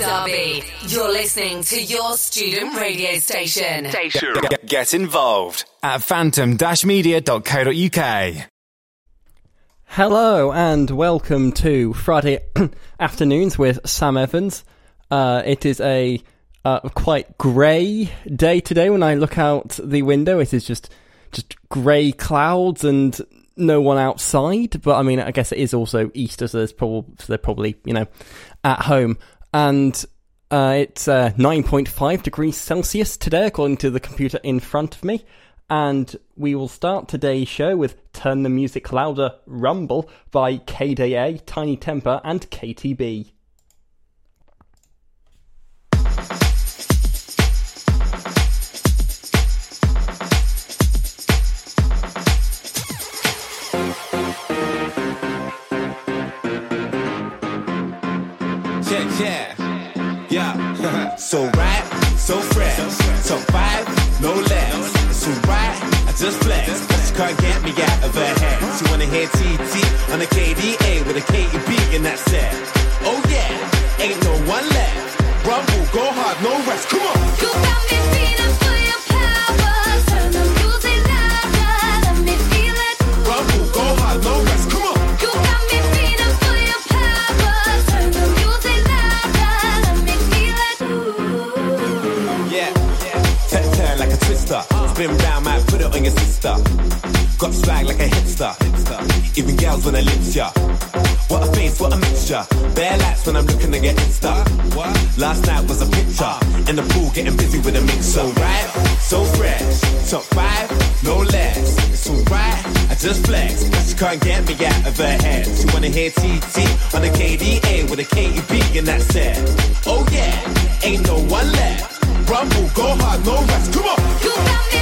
Derby. You're listening to your student radio station. Station. Get, get involved at phantom-media.co.uk. Hello and welcome to Friday afternoons with Sam Evans. Uh, it is a uh, quite grey day today. When I look out the window, it is just just grey clouds and no one outside. But I mean, I guess it is also Easter, so there's probably so they're probably you know at home, and uh, it's uh, 9.5 degrees Celsius today, according to the computer in front of me. And we will start today's show with Turn the Music Louder Rumble by KDA, Tinie Tempah, and KTB. So right, so fresh, so five, no less. So right, I just flex. She can't get me out of her head. She wanna hear TT on a KDA with a KEB in that set. Oh yeah, ain't no one left. Rumble, go hard, no rest. Come on. You got me feeling Spin round, might put it on your sister. Got swag like a hipster. Even girls wanna lips ya. What a face, what a mixture. Bare lights when I'm looking to get insta. Last night was a picture. In the pool, getting busy with a mix. So right, so fresh. Top five, no less. It's alright, I just flex. She can't get me out of her head. She wanna hear TT on the KDA with a KEB and that set. Oh yeah, ain't no one left. Rumble, go hard, no rest. Come on. You got me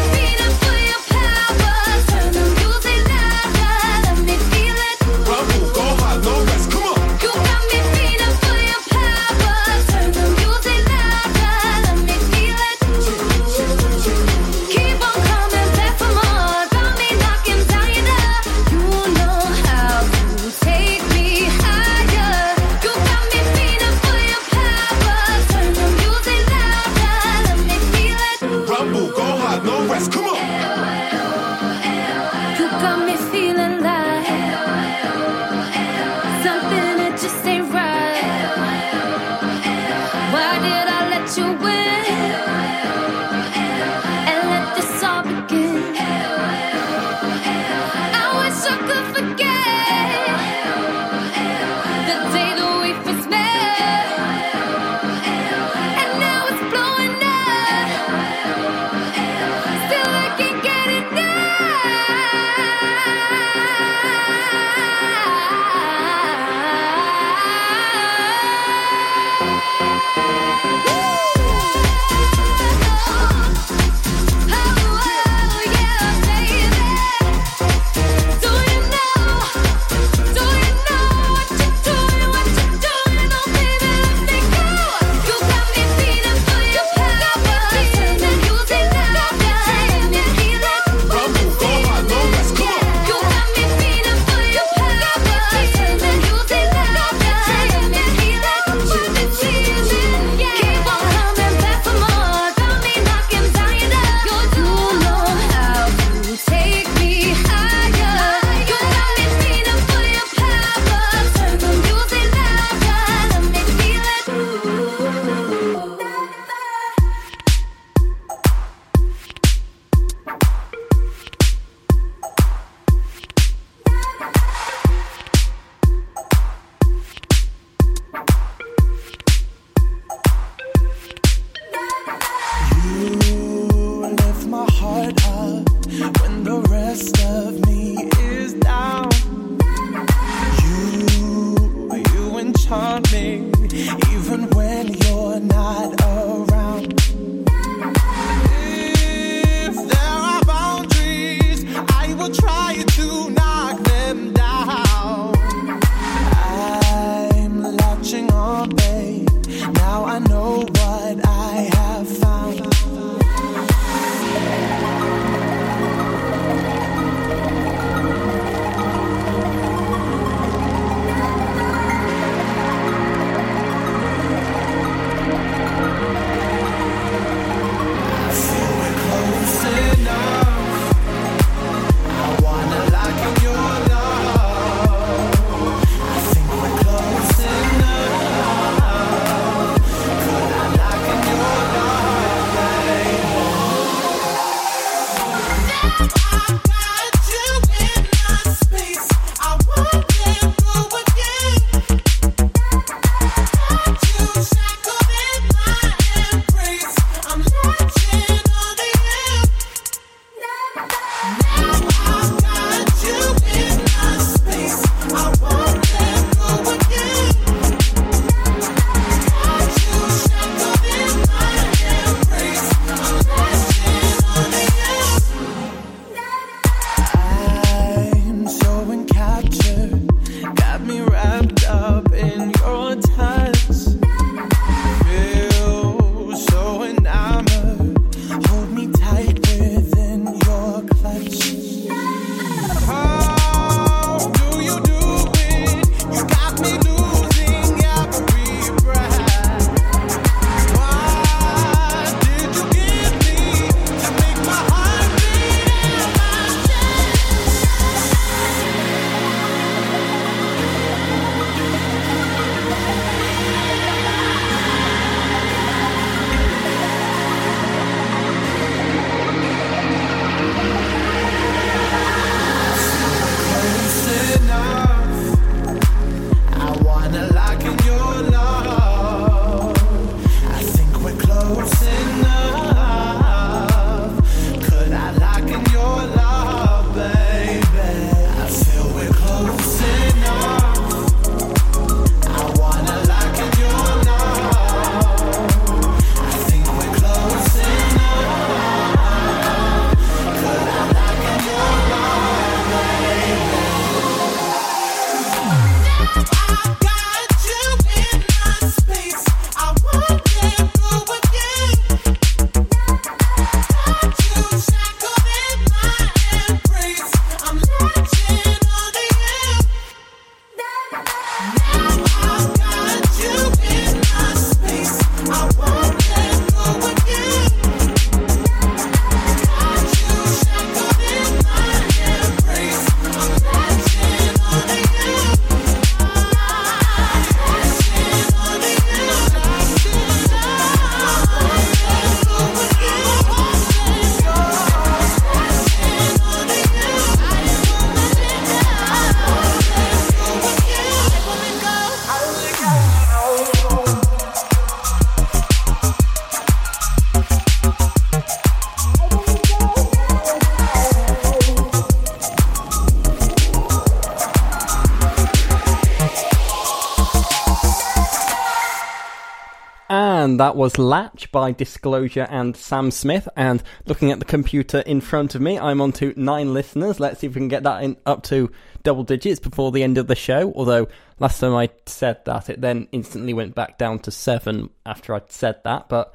was Latch by Disclosure and Sam Smith. And looking at the computer in front of me, I'm on to nine listeners. Let's see if we can get that in up to double digits before the end of the show. Although last time I said that, it then instantly went back down to seven after I'd said that. But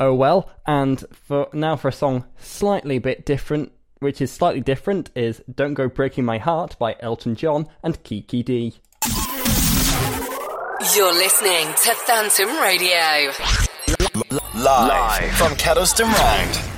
oh well. And for now, for a song slightly bit different, which is slightly different, is "Don't Go Breaking My Heart" by Elton John and Kiki Dee. You're listening to Phantom Radio. Live, Live from Kedleston Road.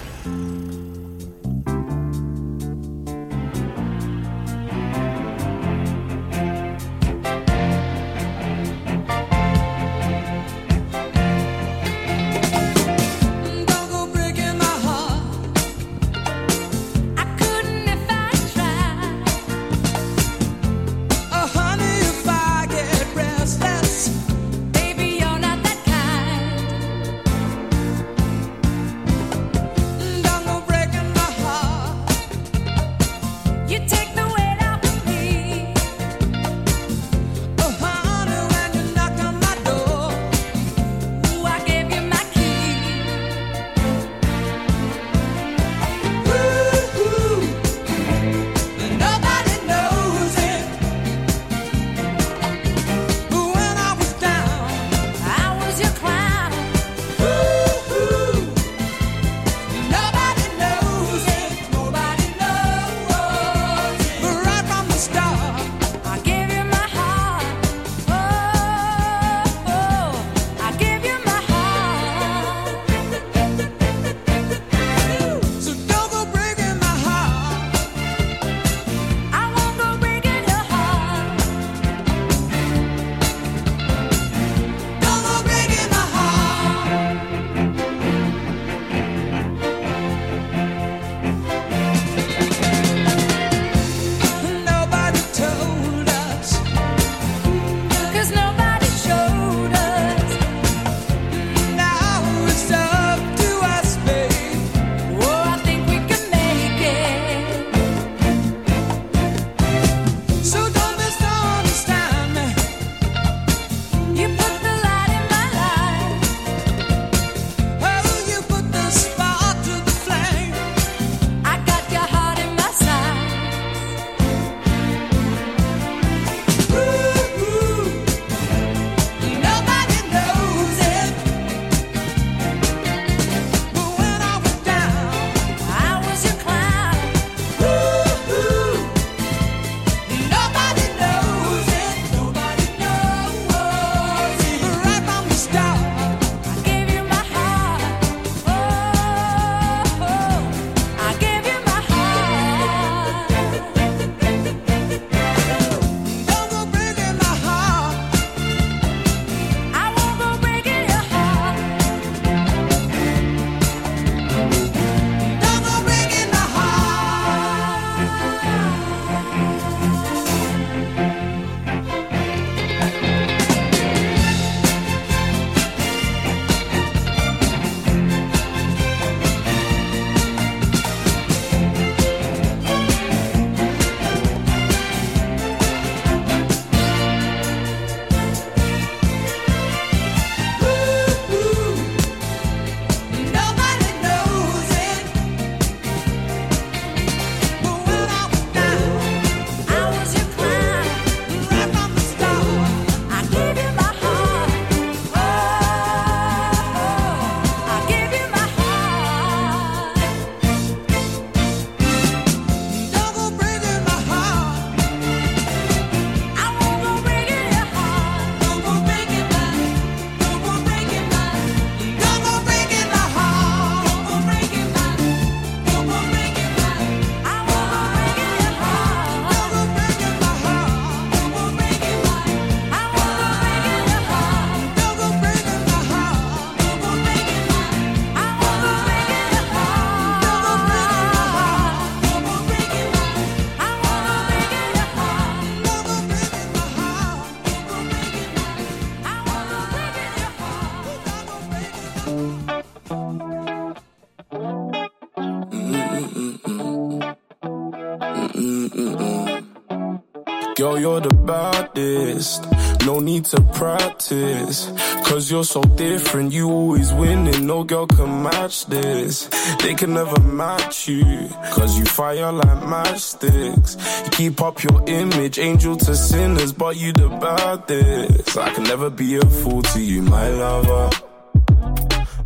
girl, you're the baddest. No need to practice, cause you're so different. You always winning, no girl can match this. They can never match you, cause you fire like matchsticks. You keep up your image, angel to sinners, but you the baddest. I can never be a fool to you, my lover.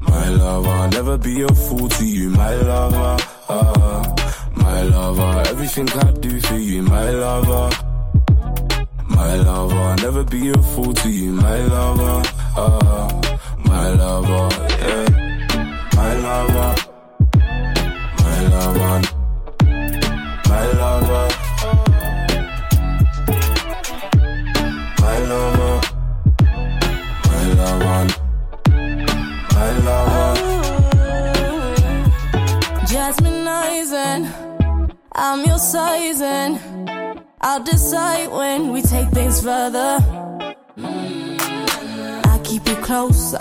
My lover, I'll never be a fool to you, my lover. Uh, my lover, everything I do for you, my lover. Lover, never be a fool to you, my lover. Uh, my lover, yeah. My lover,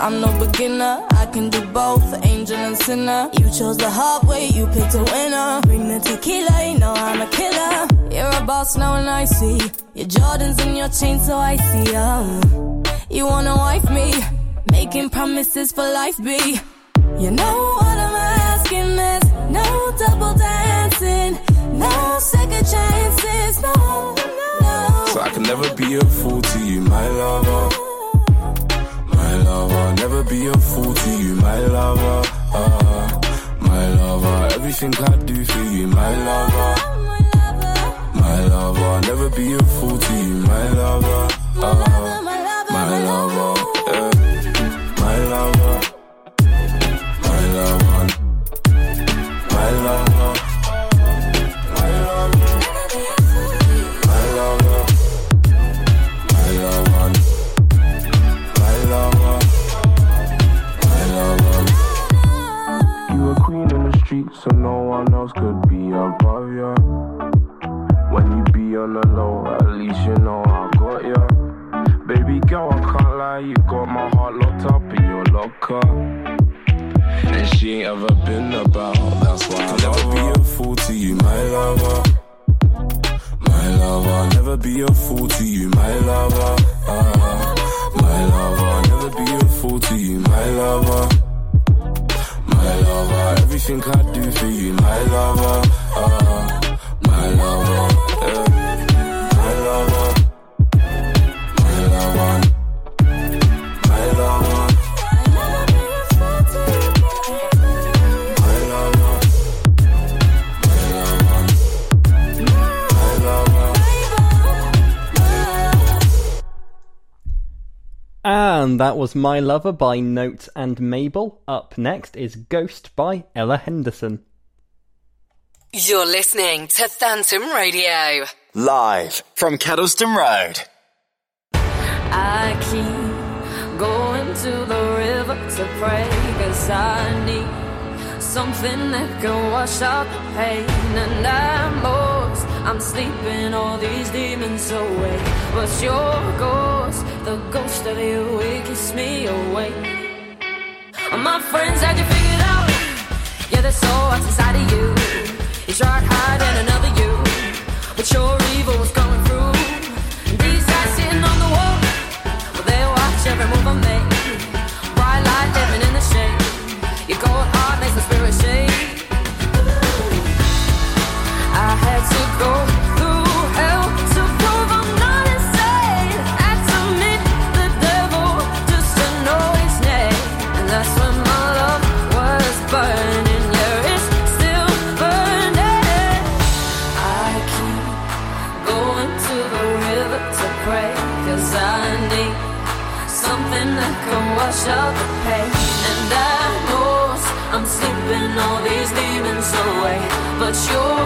I'm no beginner. I can do both, angel and sinner. You chose the hard way, you picked a winner. Bring the tequila, you know I'm a killer. You're a boss now, and I see your Jordans and your chain, so I see 'em. You wanna wife me, making promises for life, be. You know what I'm asking is no double dancing, no second chances, no, no. So I can never be a fool to you, my lover. Lover, never be a fool to you, my lover. Uh, my lover, everything I do for you, my lover. My lover, never be a fool to you, my lover. Uh, my lover, ever been about, that's why I'll never be a fool to you, my lover. My lover, never be a fool to you, my lover. Uh, my lover, never be a fool to you, my lover. My lover, everything I do for you, my lover. Uh, my lover, And that was My Lover by Not3s and Mabel. Up next is Ghost by Ella Henderson. You're listening to Phantom Radio. Live from Kedleston Road. I keep going to the river to pray Cause I need something that can wash out the pain. And I'm lost, I'm sleeping all these demons away. But your ghost, the ghost of you, it keeps me awake. My friends had you figured out. Yeah, there's so what's inside of you. You tried hiding another you. But your evil was coming through These guys sitting on the wall well, they watch every move I make. Bright light living in the shade. Cold heart makes the spirit shake. I had to go But your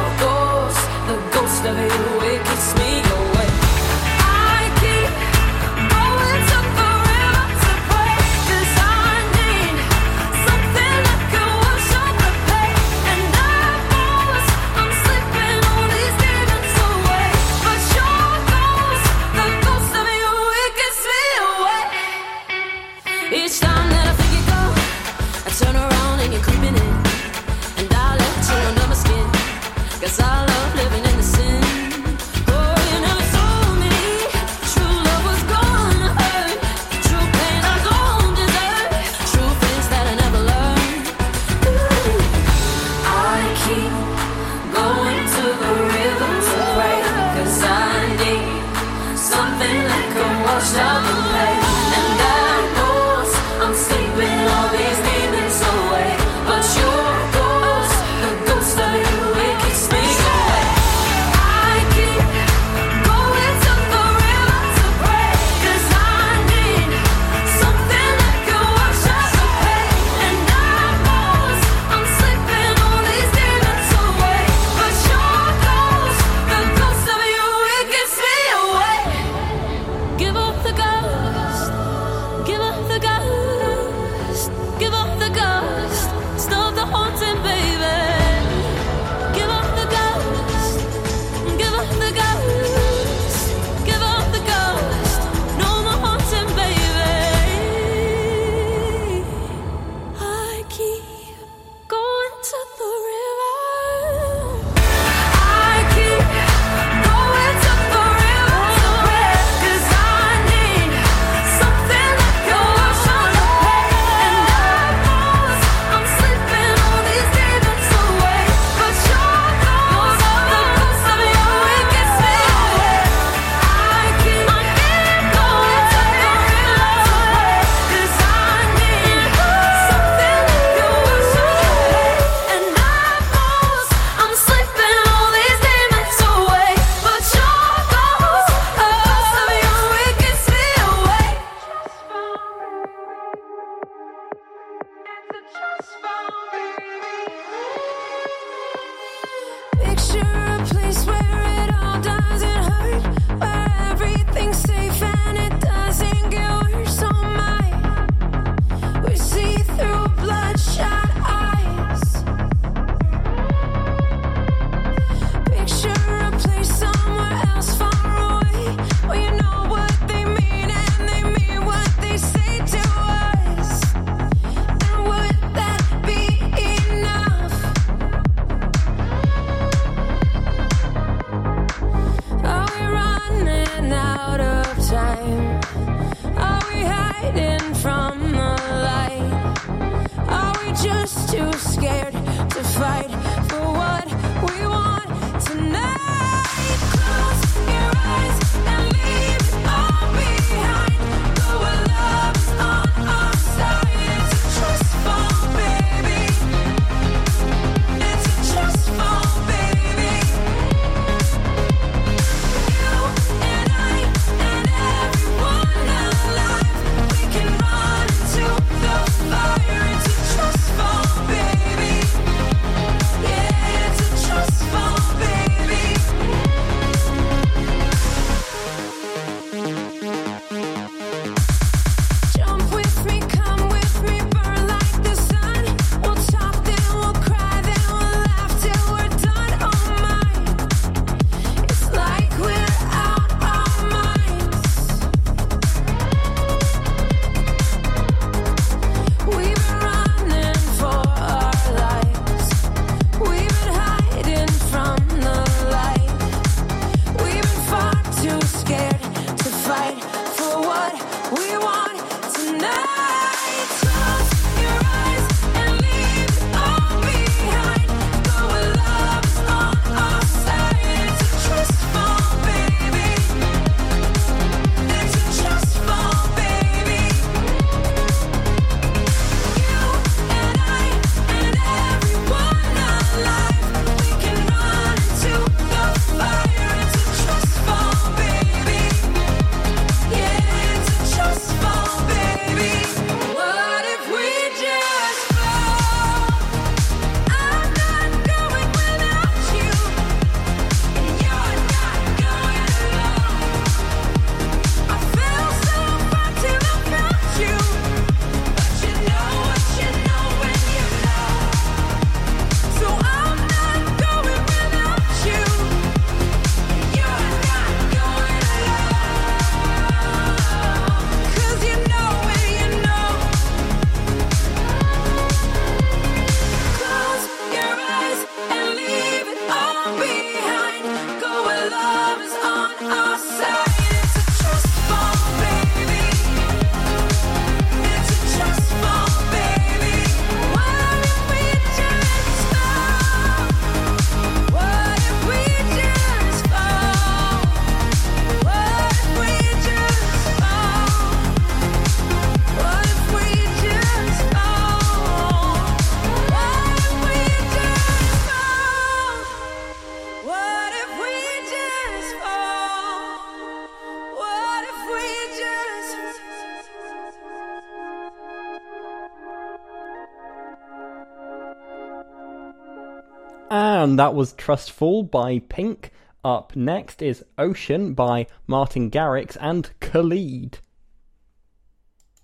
and that was Trustfall by Pink. Up next is Ocean by Martin Garrix and Khalid.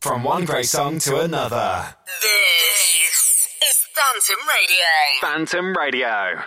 From one great song to another. This is Phantom Radio. Phantom Radio.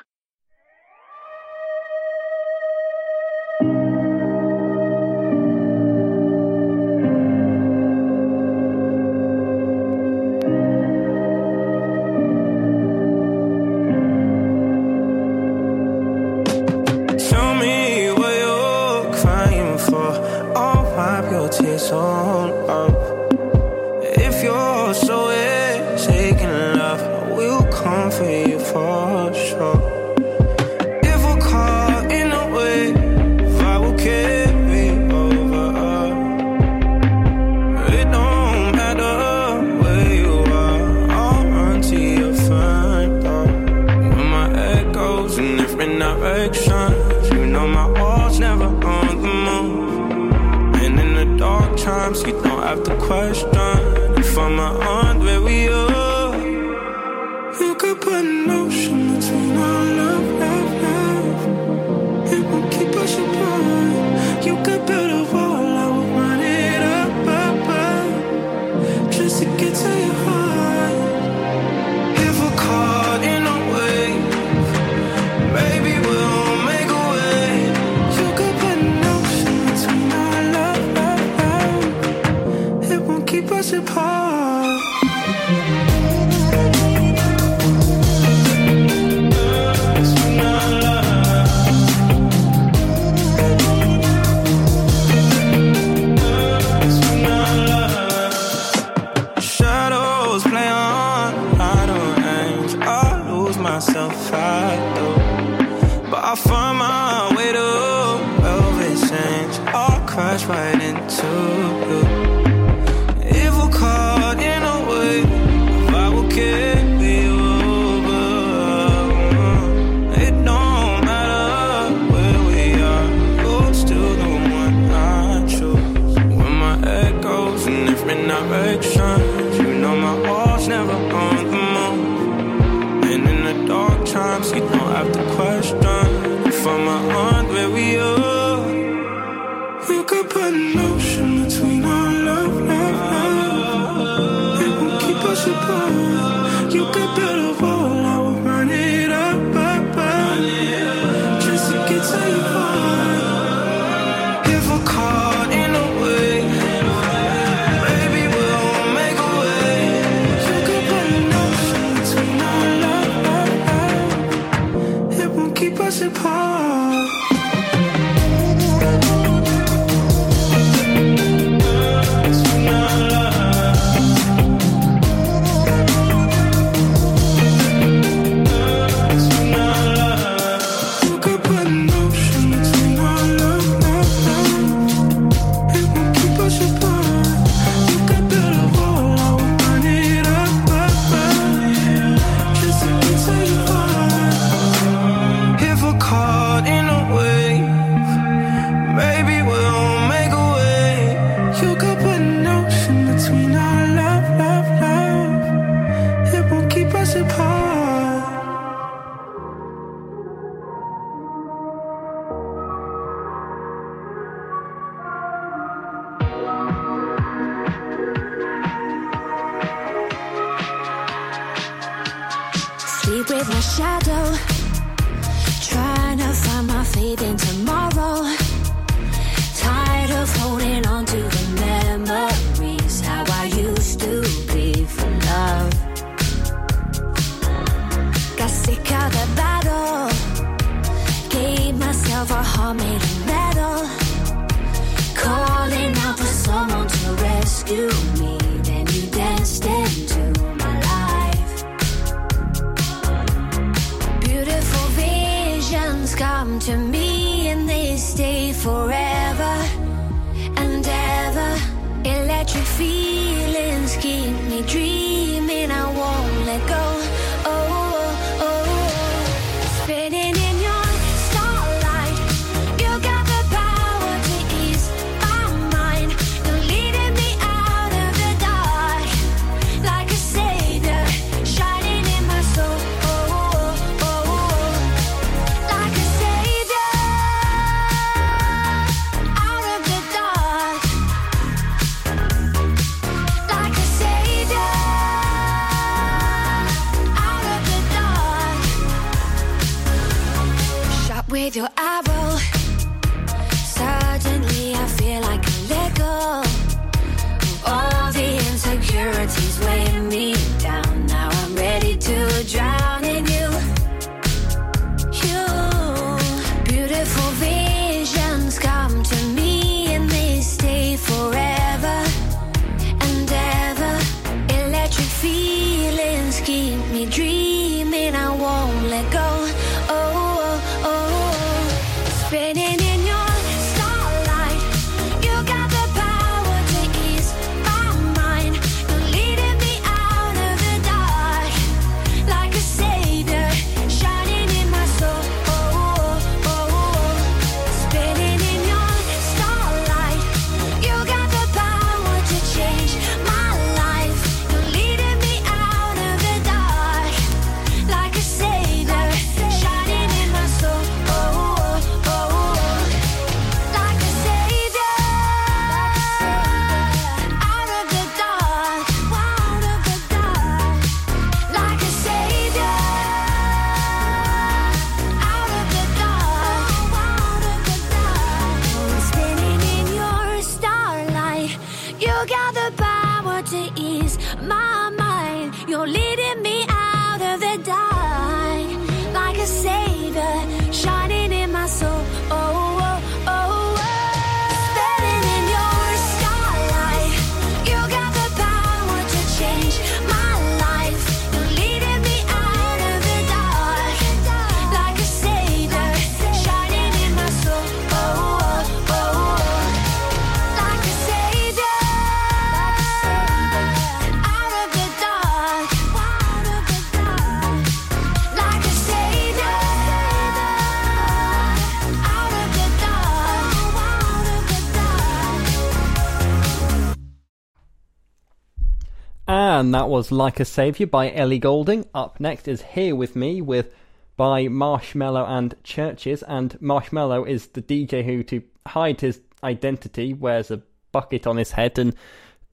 and that was Like a Savior by Ellie Goulding. Up next is Here With Me with by Marshmello and CHVRCHES, and Marshmello is the DJ who, to hide his identity, wears a bucket on his head and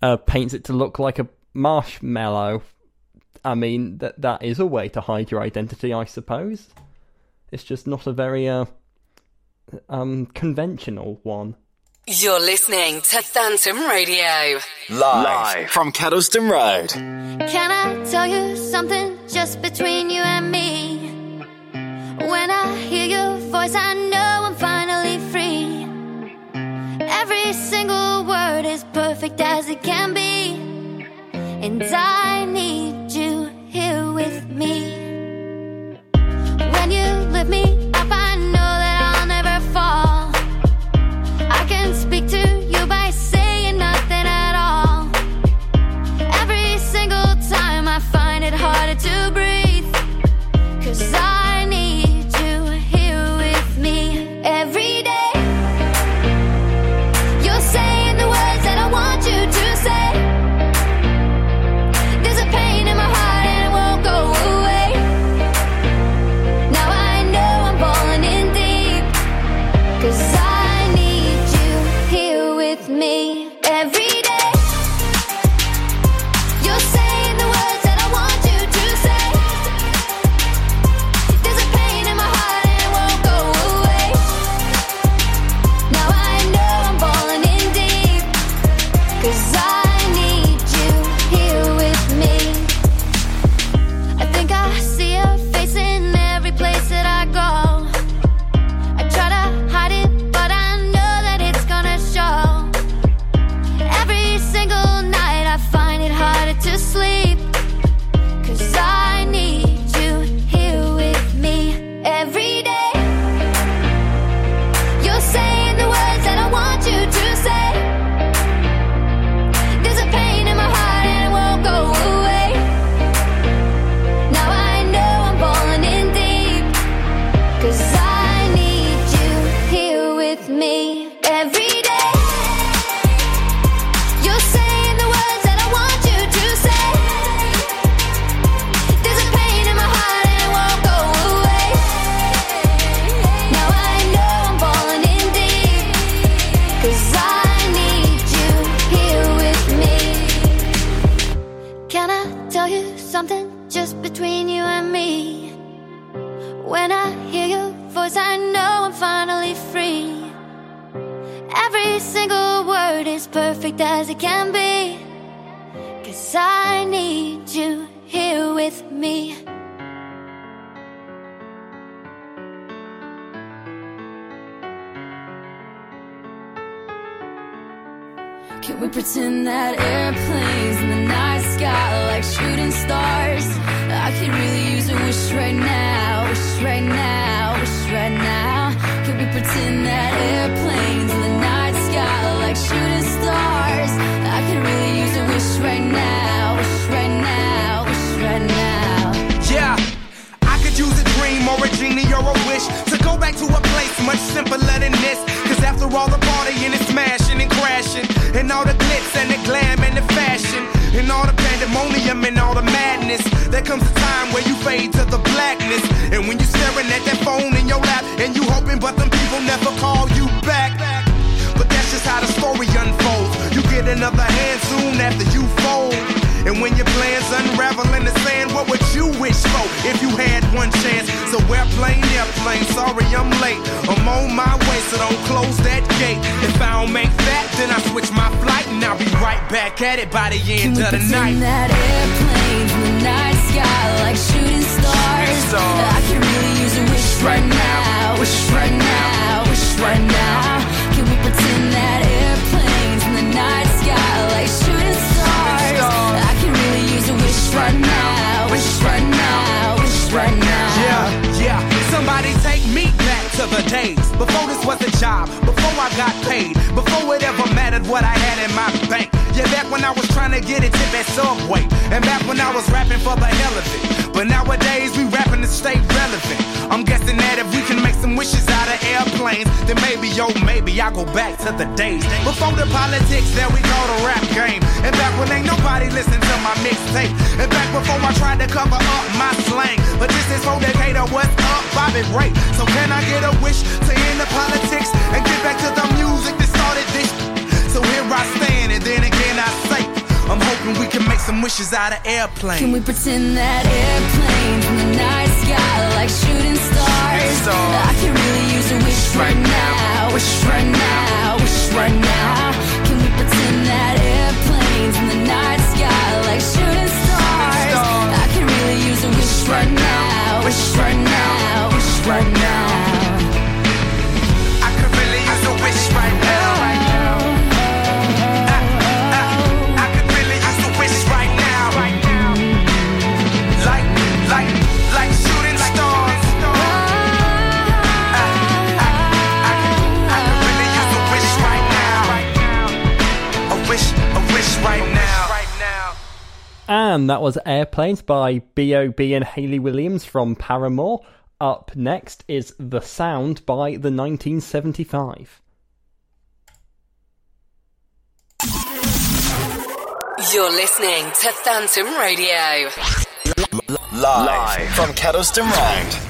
uh, paints it to look like a marshmallow. I mean, that that is a way to hide your identity, I suppose. It's just not a very uh, um, conventional one. You're listening to Phantom Radio. Live, Live, from Kedleston Road. Can I tell you something just between you and me? When I hear your voice, I know I'm finally free. Every single word is perfect as it can be. And I need you here with me. When you lift me right now. And that was Airplanes by B.O.B. and Hayley Williams from Paramore. Up next is The Sound by the 1975. You're listening to Phantom Radio. Live, Live. from Kedleston Road.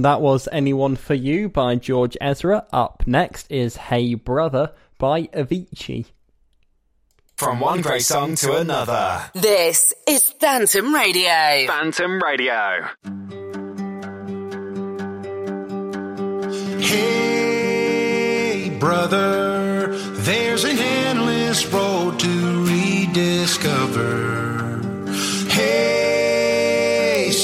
and that was Anyone for You by George Ezra. Up next is Hey Brother by Avicii. From one great song to another. This is Phantom Radio. Phantom Radio. Hey, brother, there's an endless road to rediscover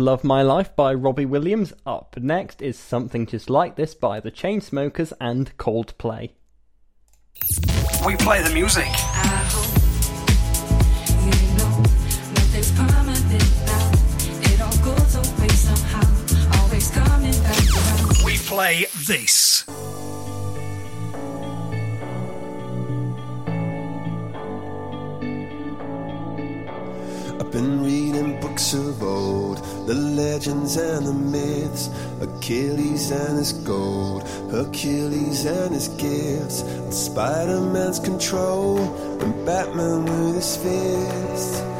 Love My Life by Robbie Williams. Up next is Something Just Like This by The Chainsmokers and Coldplay. We play the music. We play this. Been reading books of old, the legends and the myths, Achilles and his gold, Hercules and his gifts, and Spider Man's control, and Batman with his fists.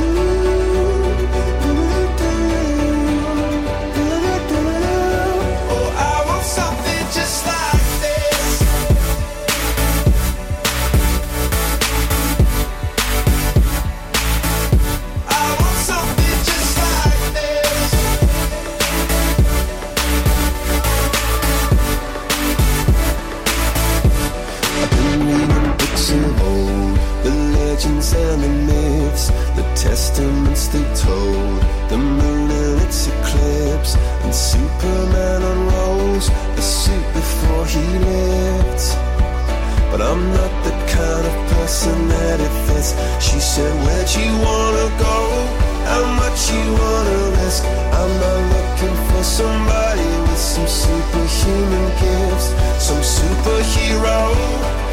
And the myths, the testaments they told, the moon and its eclipse, and Superman unrolls the suit before he lived. But I'm not the kind of person that it fits. She said, Where'd you wanna go? How much you wanna risk? I'm not looking for somebody with some superhuman gifts, some superhero,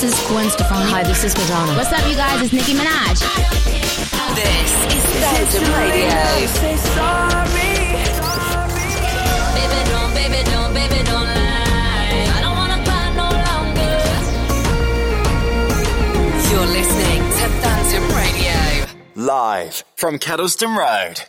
This is Gwen Stefani. Hi, this is Madonna. What's up, you guys? It's Nicki Minaj. This is Phantom Radio. Say sorry. Baby, don't, baby, don't, baby, don't lie. I don't wanna cry no longer. You're listening to Phantom Radio. Live from Kedleston Road.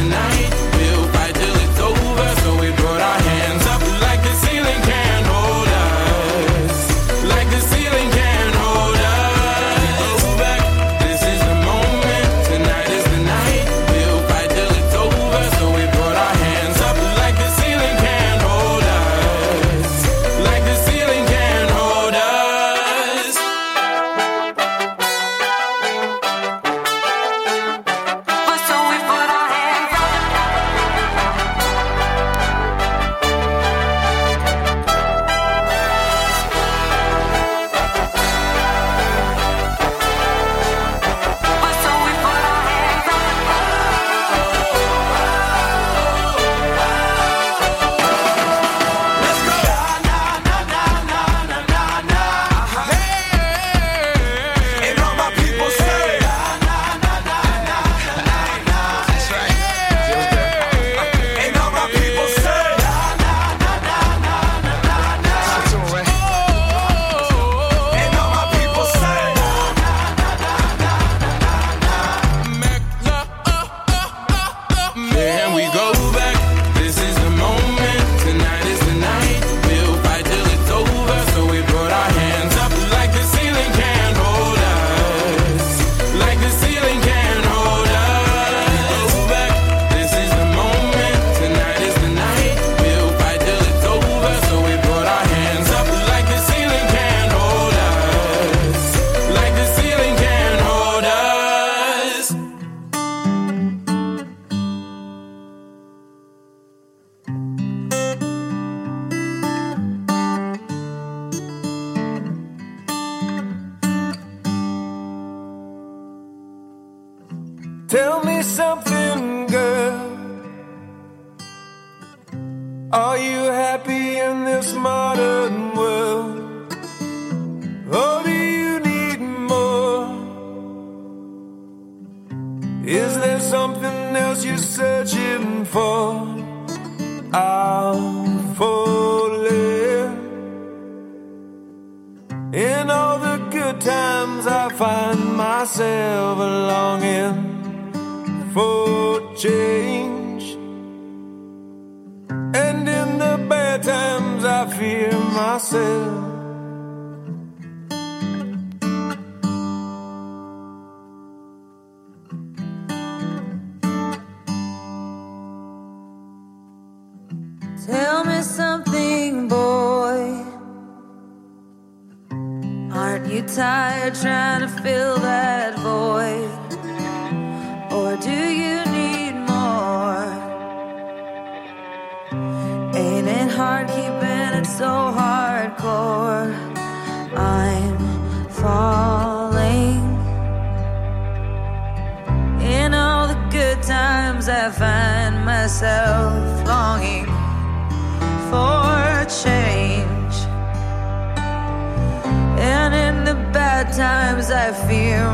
try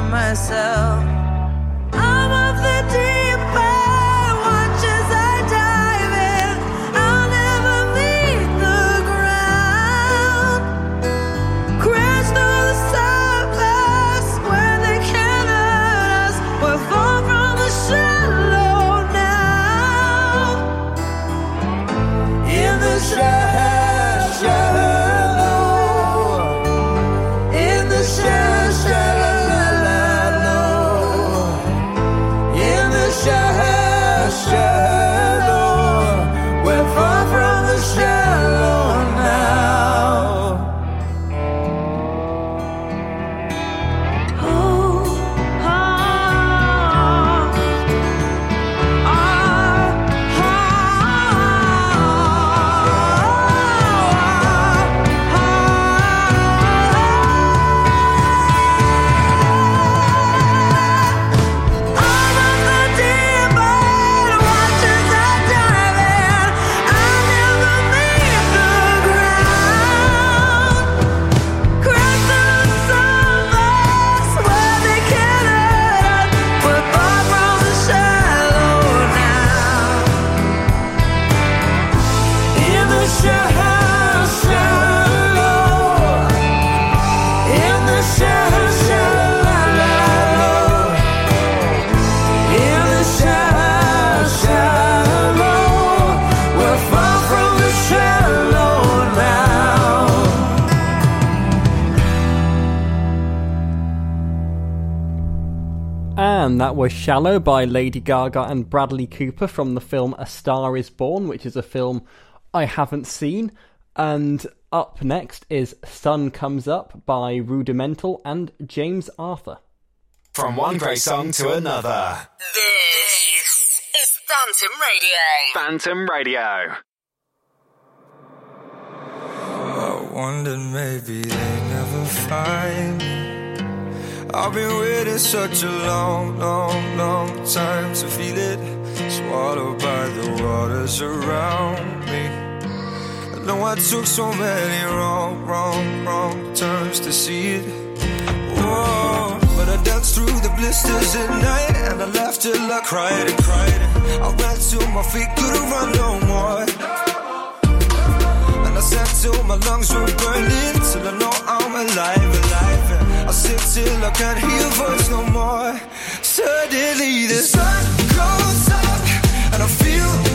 myself. and that was Shallow by Lady Gaga and Bradley Cooper from the film A Star is Born, which is a film I haven't seen. And up next is Sun Comes Up by Rudimental and James Arthur. From one great song to another. This is Phantom Radio. Phantom Radio. I wonder maybe they never find I've been waiting such a long, long, long time to feel it. Swallowed by the waters around me. I know I took so many wrong, wrong, wrong turns to see it. Whoa, but I danced through the blisters at night and I laughed till I cried and cried. I ran till my feet couldn't run no more. And I sat till my lungs were burning till I know I'm alive, alive. I sit till I can't hear your voice no more. Suddenly the sun goes up and I feel.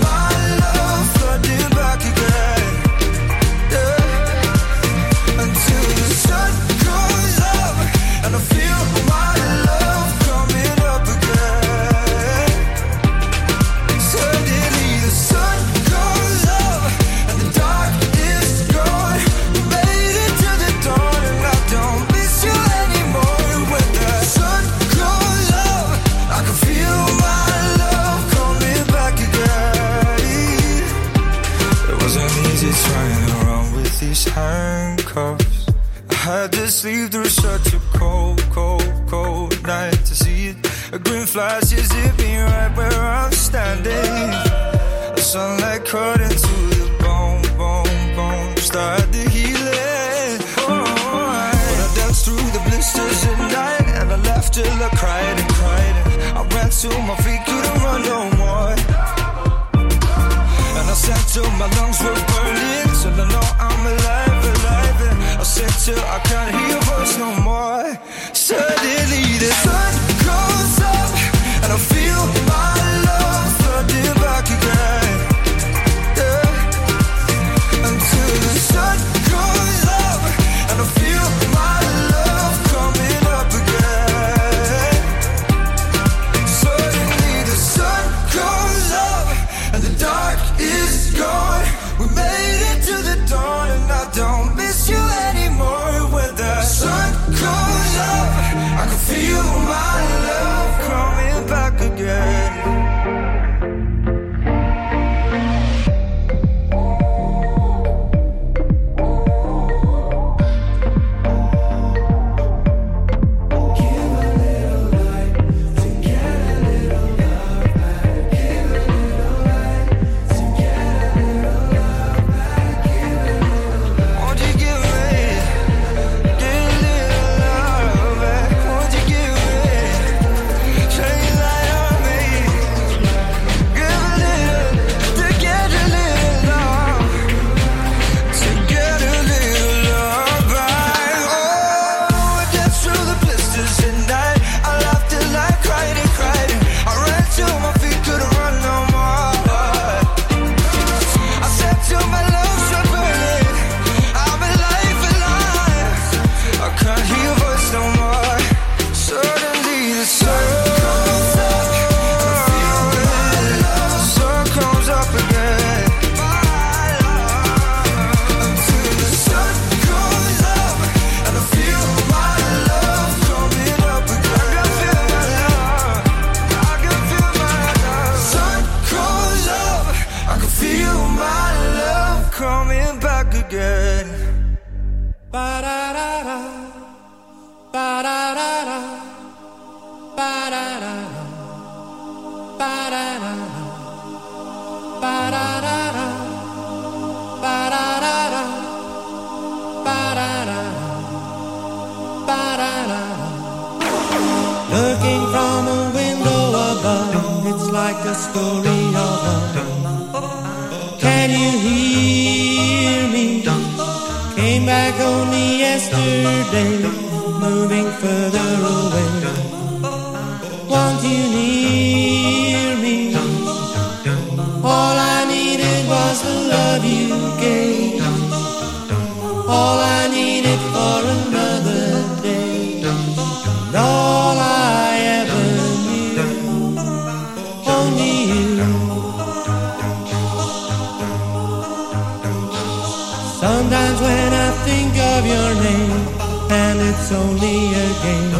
It's only a game,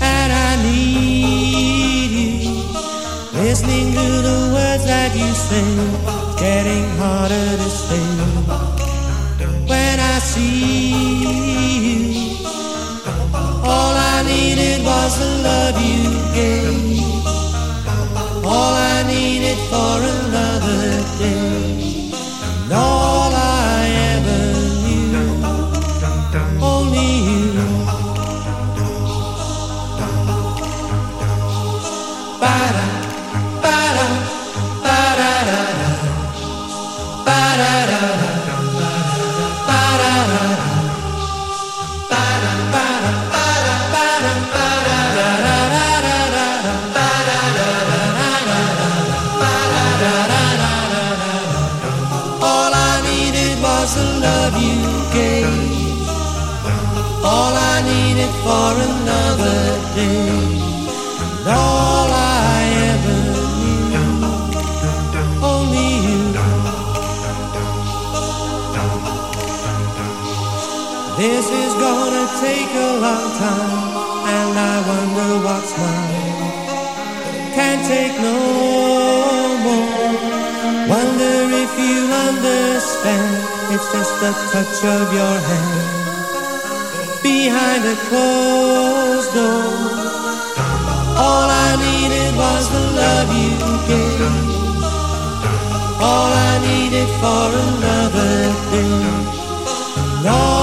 and I need you, listening to the words that you sing, getting harder to say. This is gonna take a long time. And I wonder what's mine. Can't take no more. Wonder if you understand. It's just the touch of your hand behind a closed door. All I needed was the love you gave. All I needed for another day. And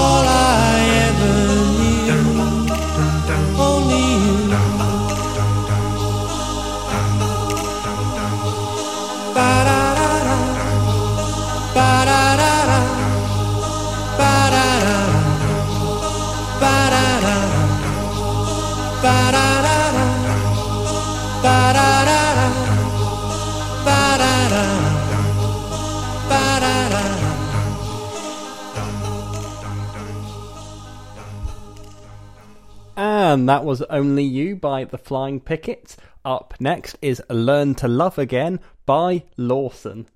And that was Only You by The Flying Pickets. Up next is Learn to Love Again by Lawson.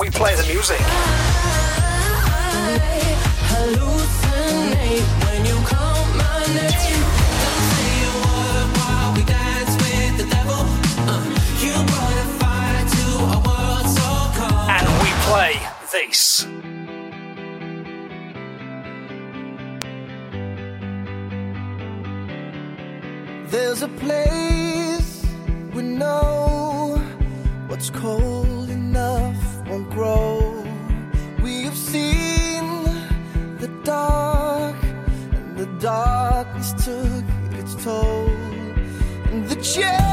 We play the music. hallucinate when you call There's a place we know what's cold enough won't grow. We have seen the dark, and the darkness took its toll. And the journey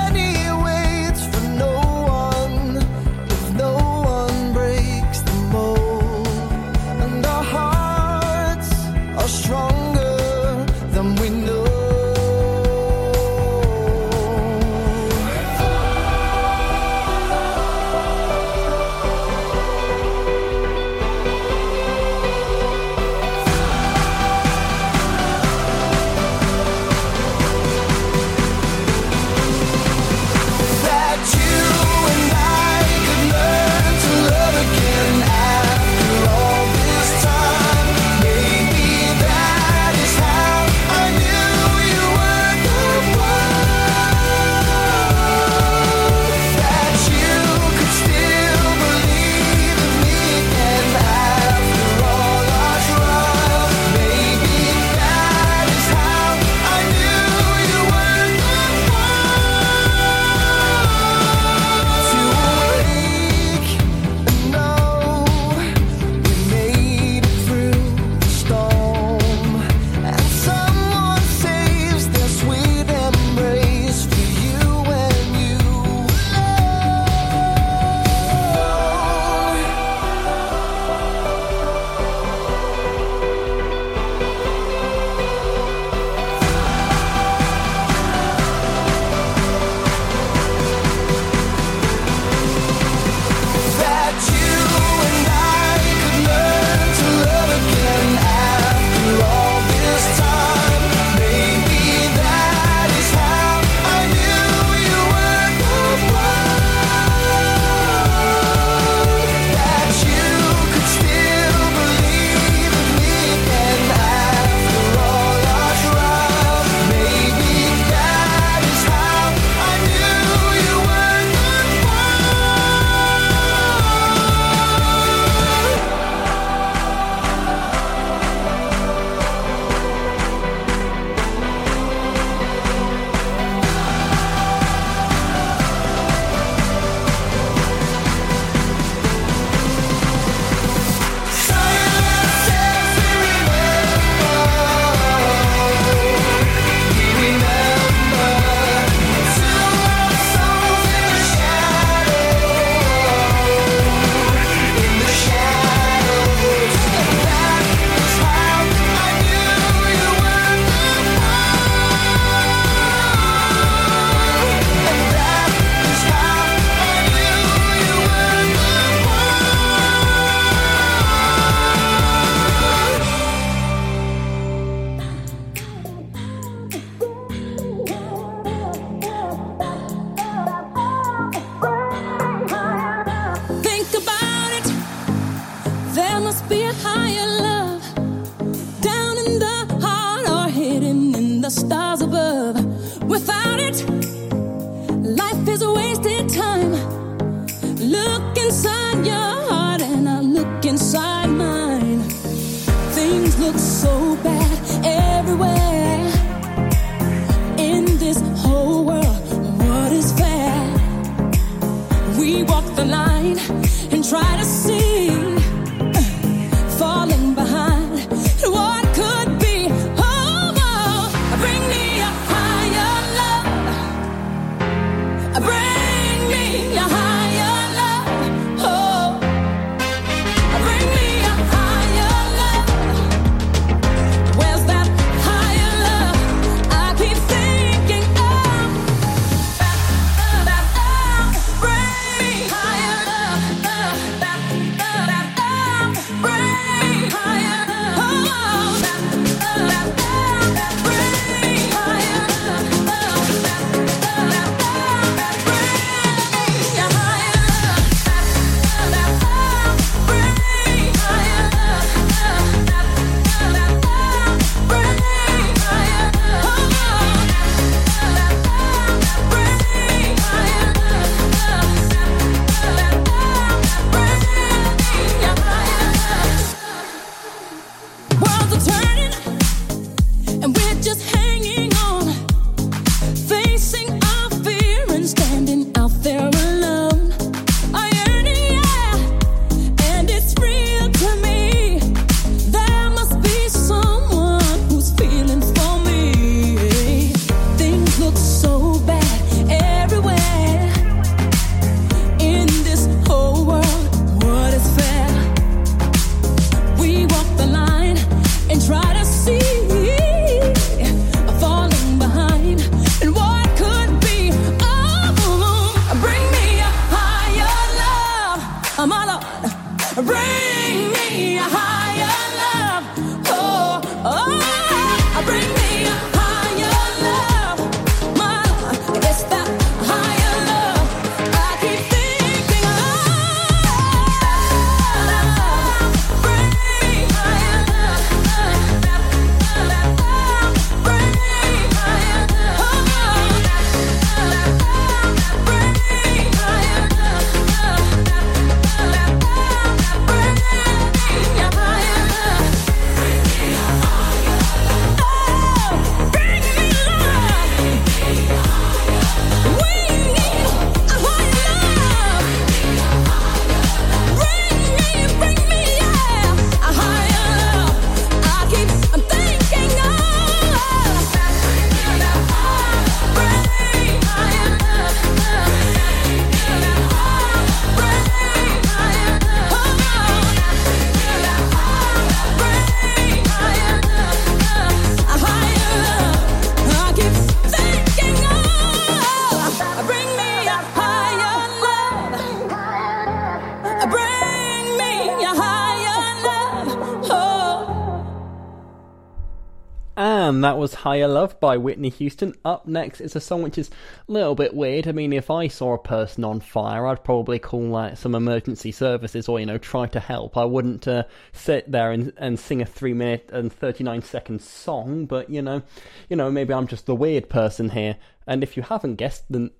was Higher Love by Whitney Houston. Up next is a song which is a little bit weird. I mean, if I saw a person on fire, I'd probably call like some emergency services or, you know, try to help. I wouldn't uh, sit there and, and sing a 3 minute and 39 second song, but, you know, you know, maybe I'm just the weird person here. And if you haven't guessed, then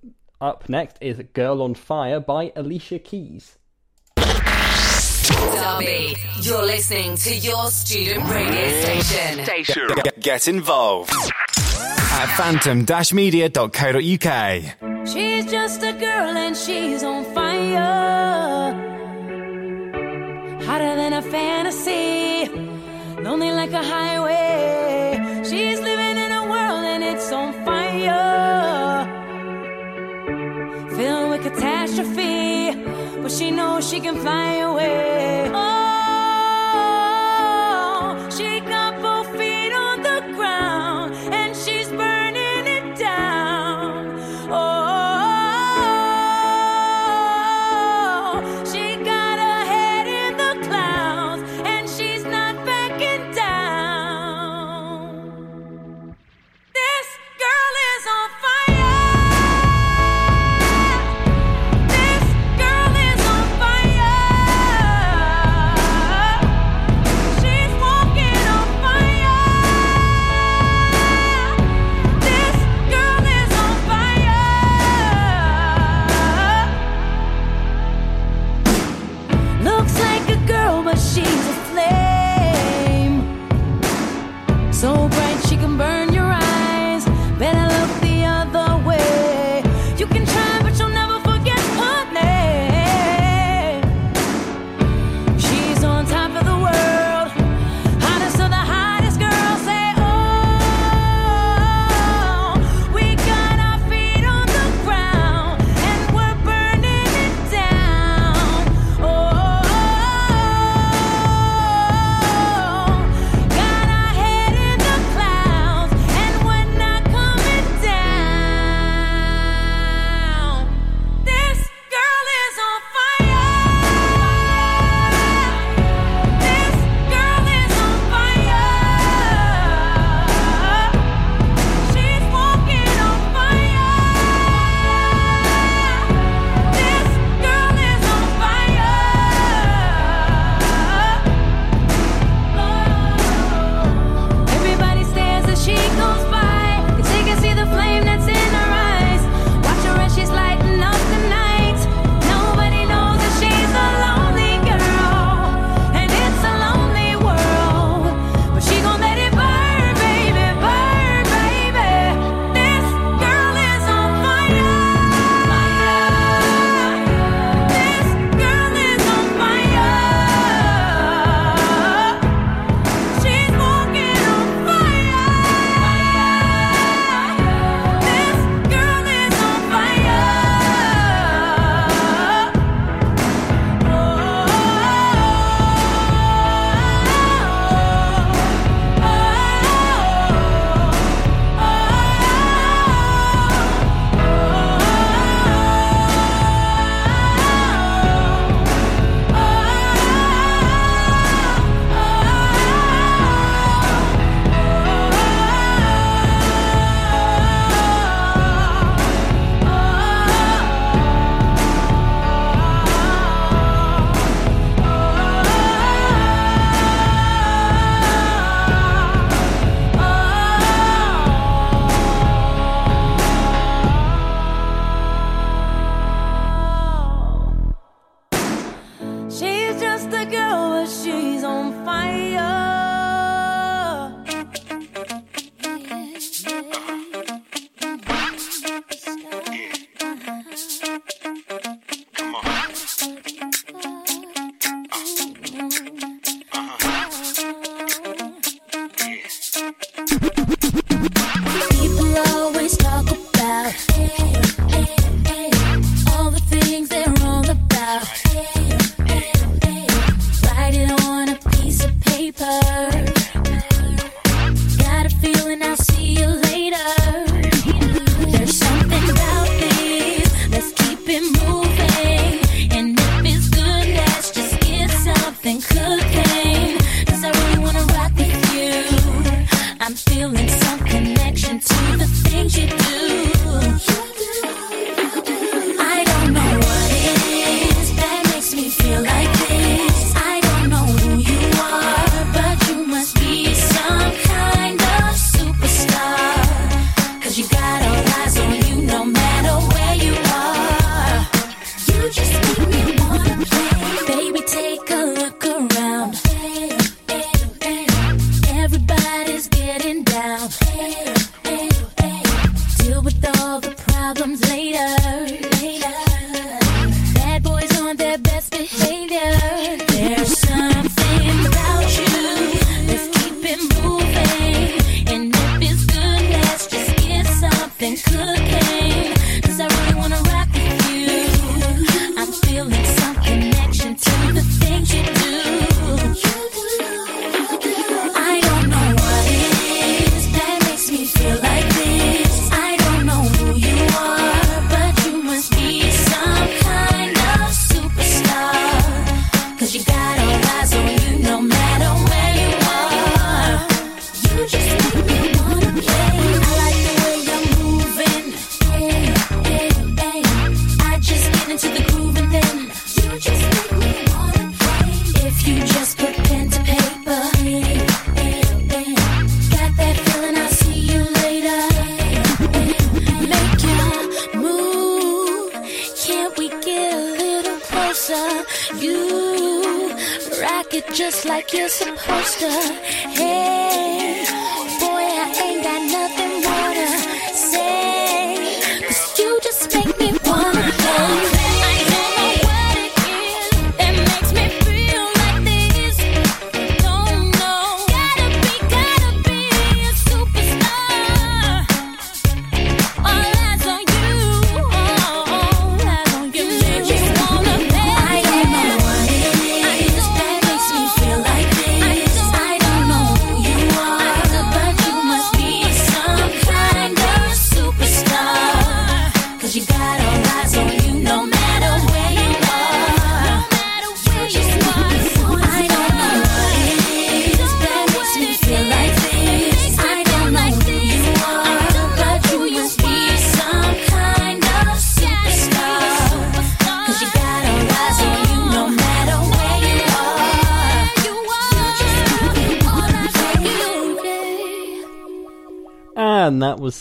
up next is Girl on Fire by Alicia Keys. Derby, you're listening to your student radio station. Get, get involved at phantom-media.co.uk. She's just a girl and she's on fire. Hotter than a fantasy. Lonely like a highway. She's living in a world and it's on fire. Filled with catastrophe. But she knows she can fly away. Oh,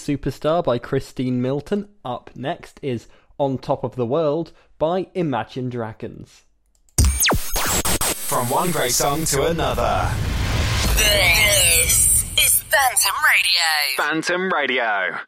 Superstar by Christine Milton. Up next is On Top of the World by Imagine Dragons. From one great song to another. This is Phantom Radio. Phantom Radio.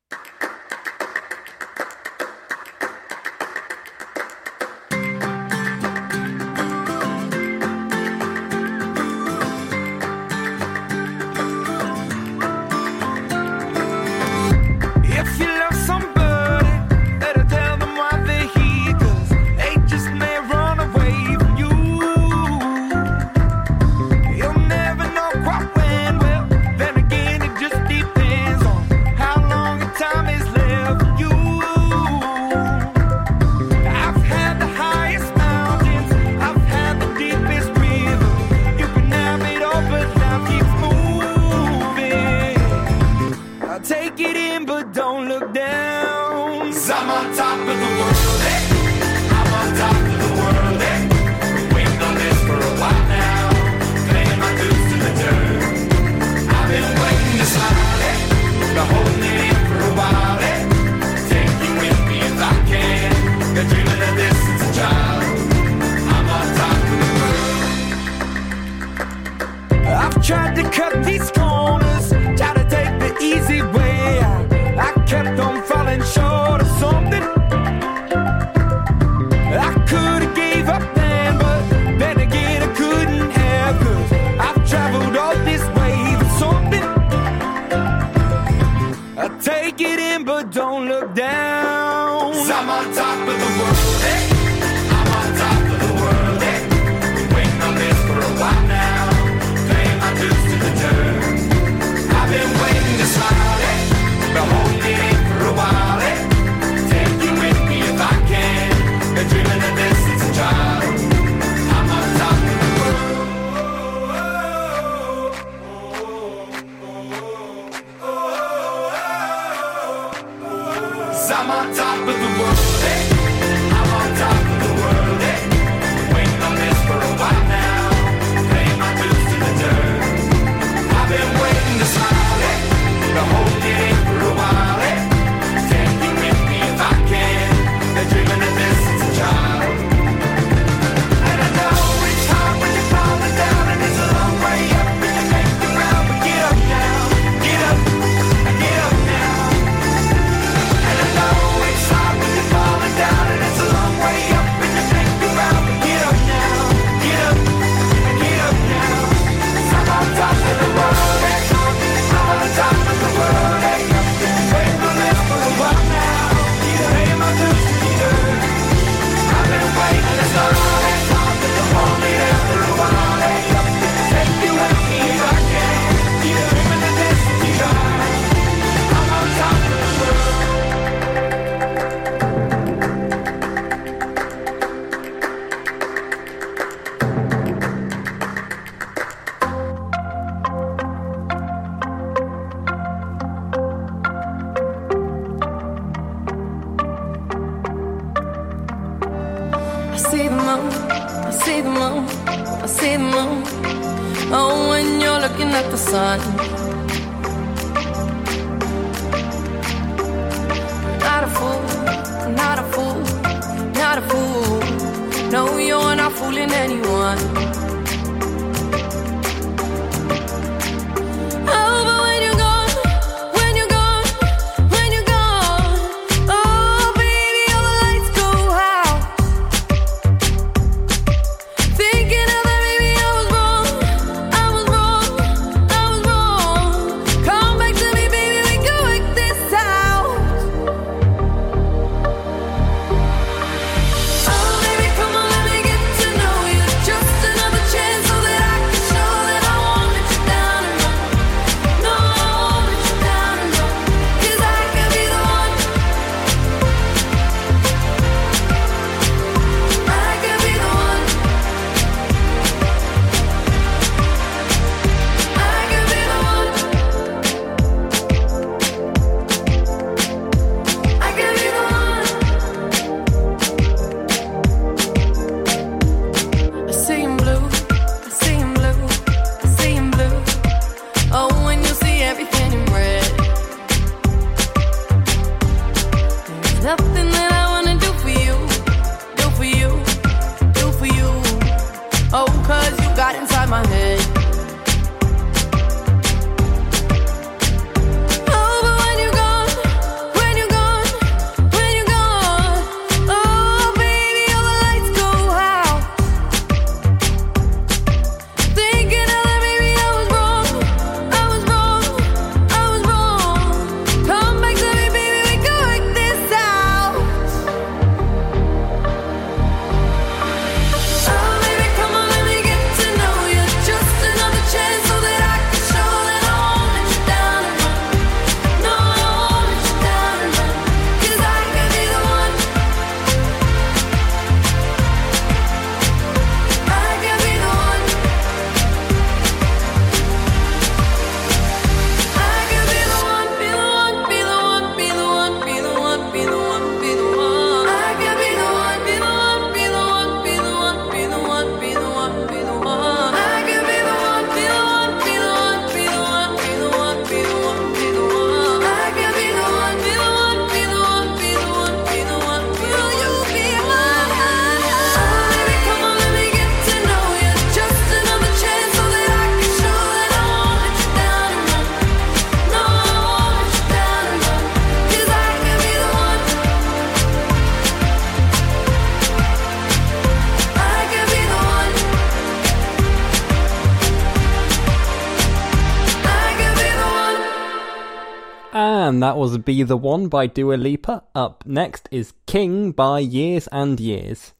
Be the One by Dua Lipa. Up next is King by Years and Years.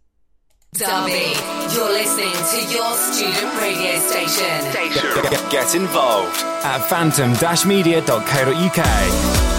Derby, you're listening to your student radio station. Get, get involved at phantom-media.co.uk.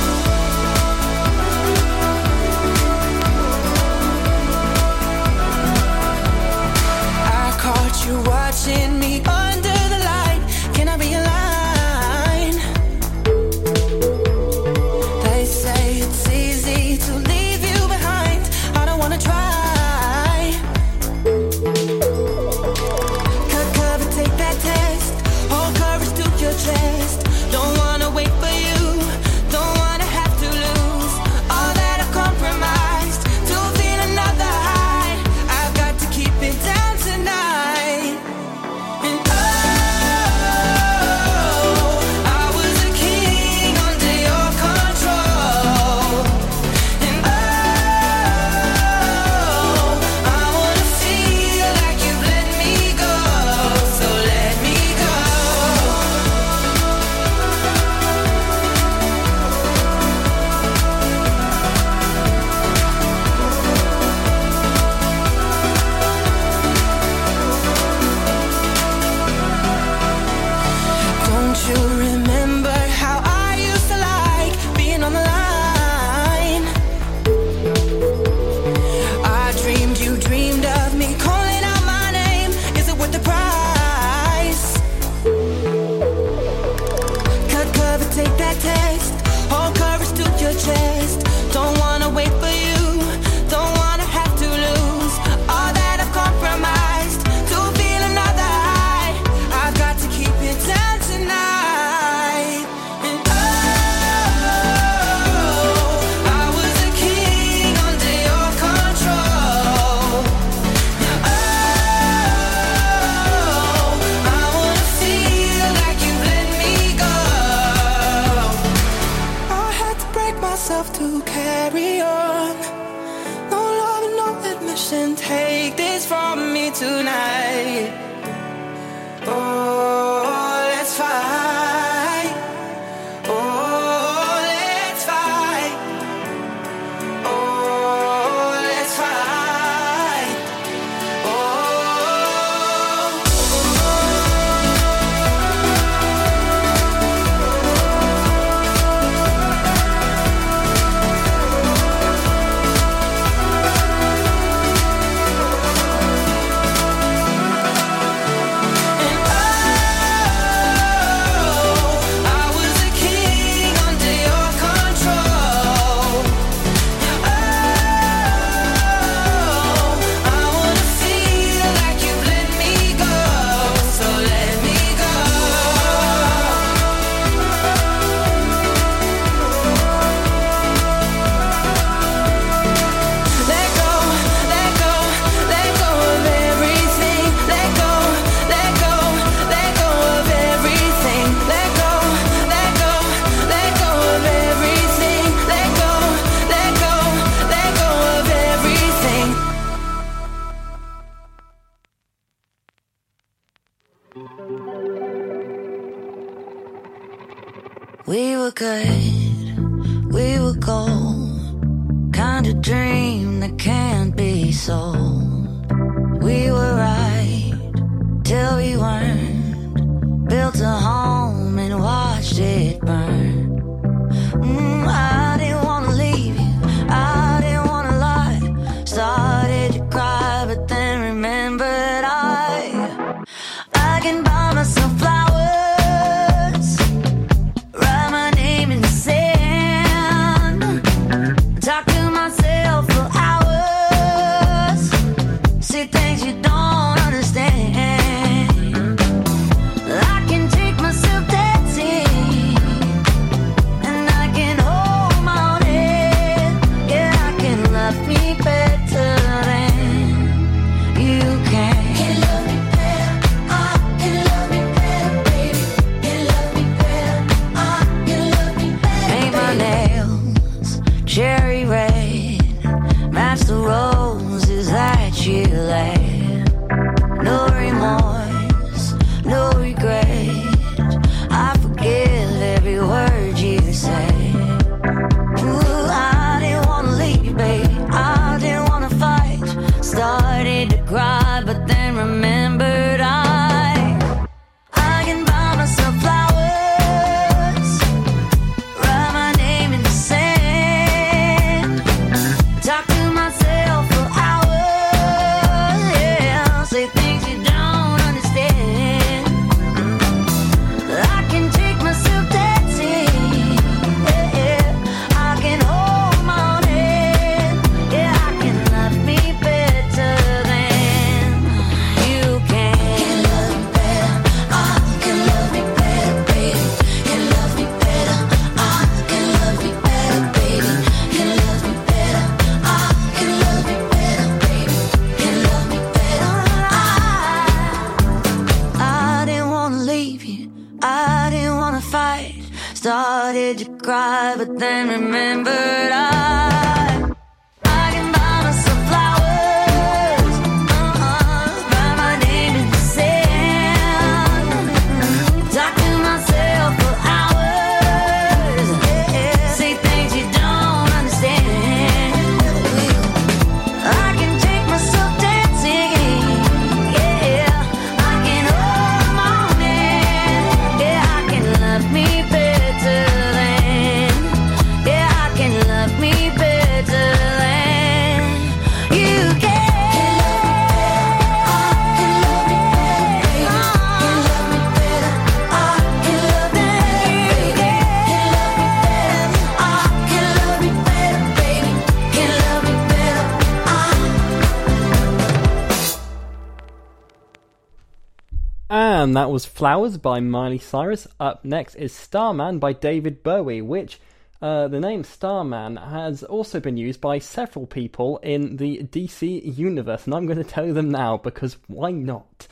that was Flowers by Miley Cyrus. Up next is Starman by David Bowie, which uh, the name Starman has also been used by several people in the DC universe, and I'm going to tell you them now because why not?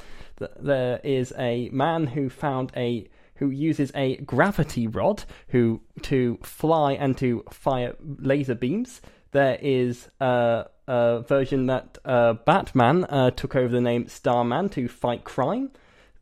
There is a man who found a who uses a gravity rod who to fly and to fire laser beams. There is a, a version that uh, Batman uh, took over the name Starman to fight crime.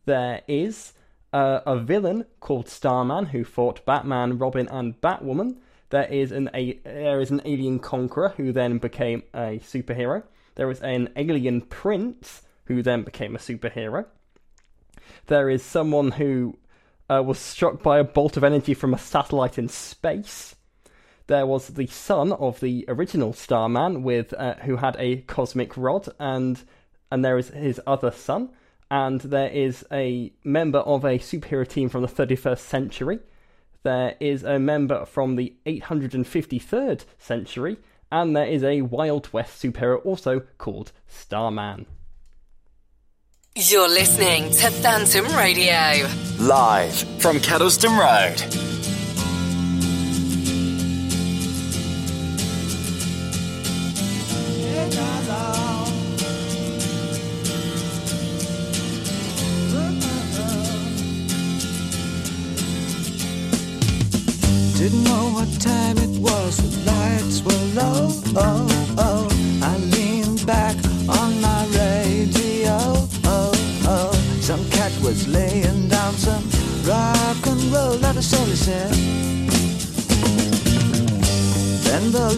There is uh, a villain called Starman who fought Batman, Robin, and Batwoman. There is an a- there is an alien conqueror who then became a superhero. There is an alien prince who then became a superhero. There is someone who uh, was struck by a bolt of energy from a satellite in space. There was the son of the original Starman, with uh, who had a cosmic rod, and and there is his other son, and there is a member of a superhero team from the 31st century. There is a member from the 853rd century, and there is a Wild West superhero also called Starman. You're listening to Phantom Radio. Live from Kedleston Road.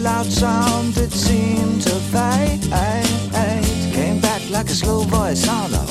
Loud sound it seemed to fade. Came back like a slow voice on a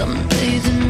on the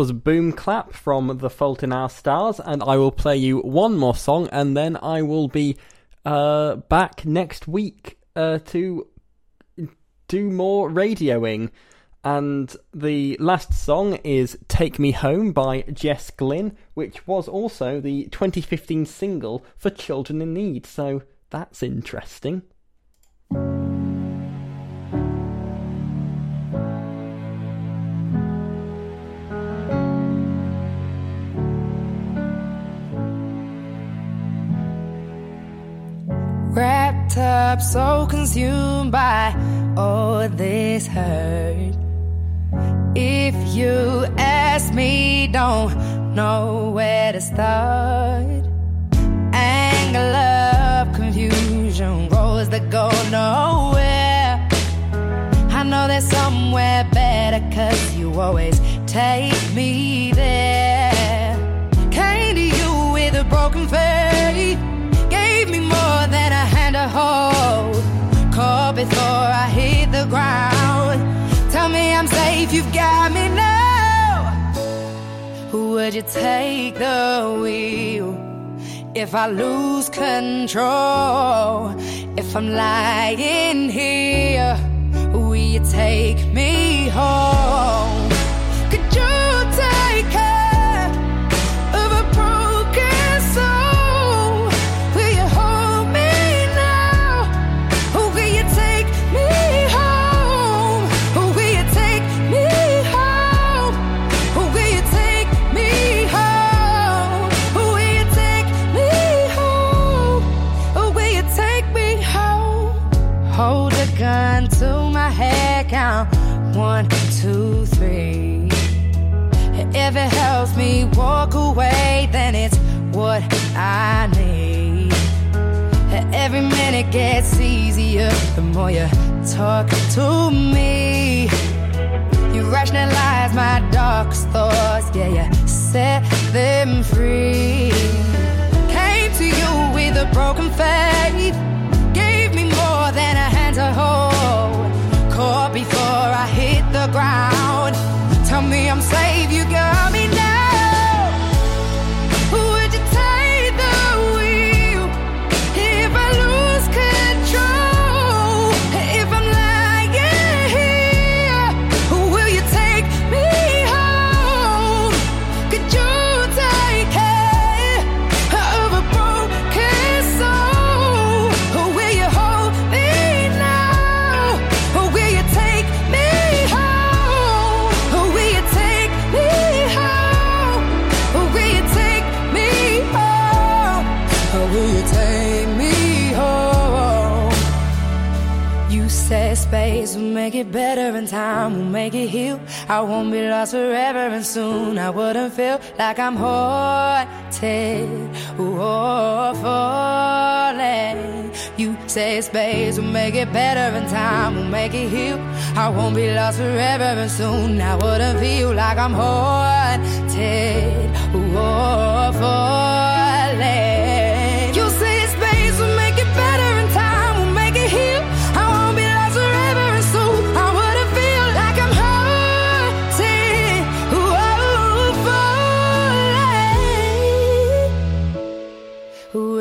was Boom Clap from The Fault in Our Stars. And I will play you one more song and then I will be uh, back next week uh, to do more radioing. And the last song is Take Me Home by Jess Glynne, which was also the 2015 single for Children in Need. So that's interesting. Wrapped up, so consumed by all this hurt. If you ask me, don't know where to start. Anger, love, confusion, roads that go nowhere. I know there's somewhere better, cause you always take me there. Came to you with a broken faith, I'm you've got me now. Would you take the wheel if I lose control? If I'm lying here, will you take me home? Two, three. If it helps me walk away, then it's what I need. Every minute gets easier the more you talk to me. You rationalize my darkest thoughts, yeah, you set them free. Came to you with a broken faith, gave me more than a hand to hold. Before I hit the ground. Tell me I'm safe, you got me it better and time will make it heal. I won't be lost forever and soon I wouldn't feel like I'm haunted or oh, falling. You say space will make it better and time will make it heal. I won't be lost forever and soon I wouldn't feel like I'm haunted or oh, falling.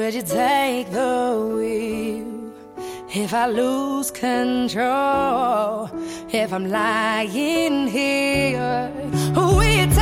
Would you take the wheel if I lose control? If I'm lying here, will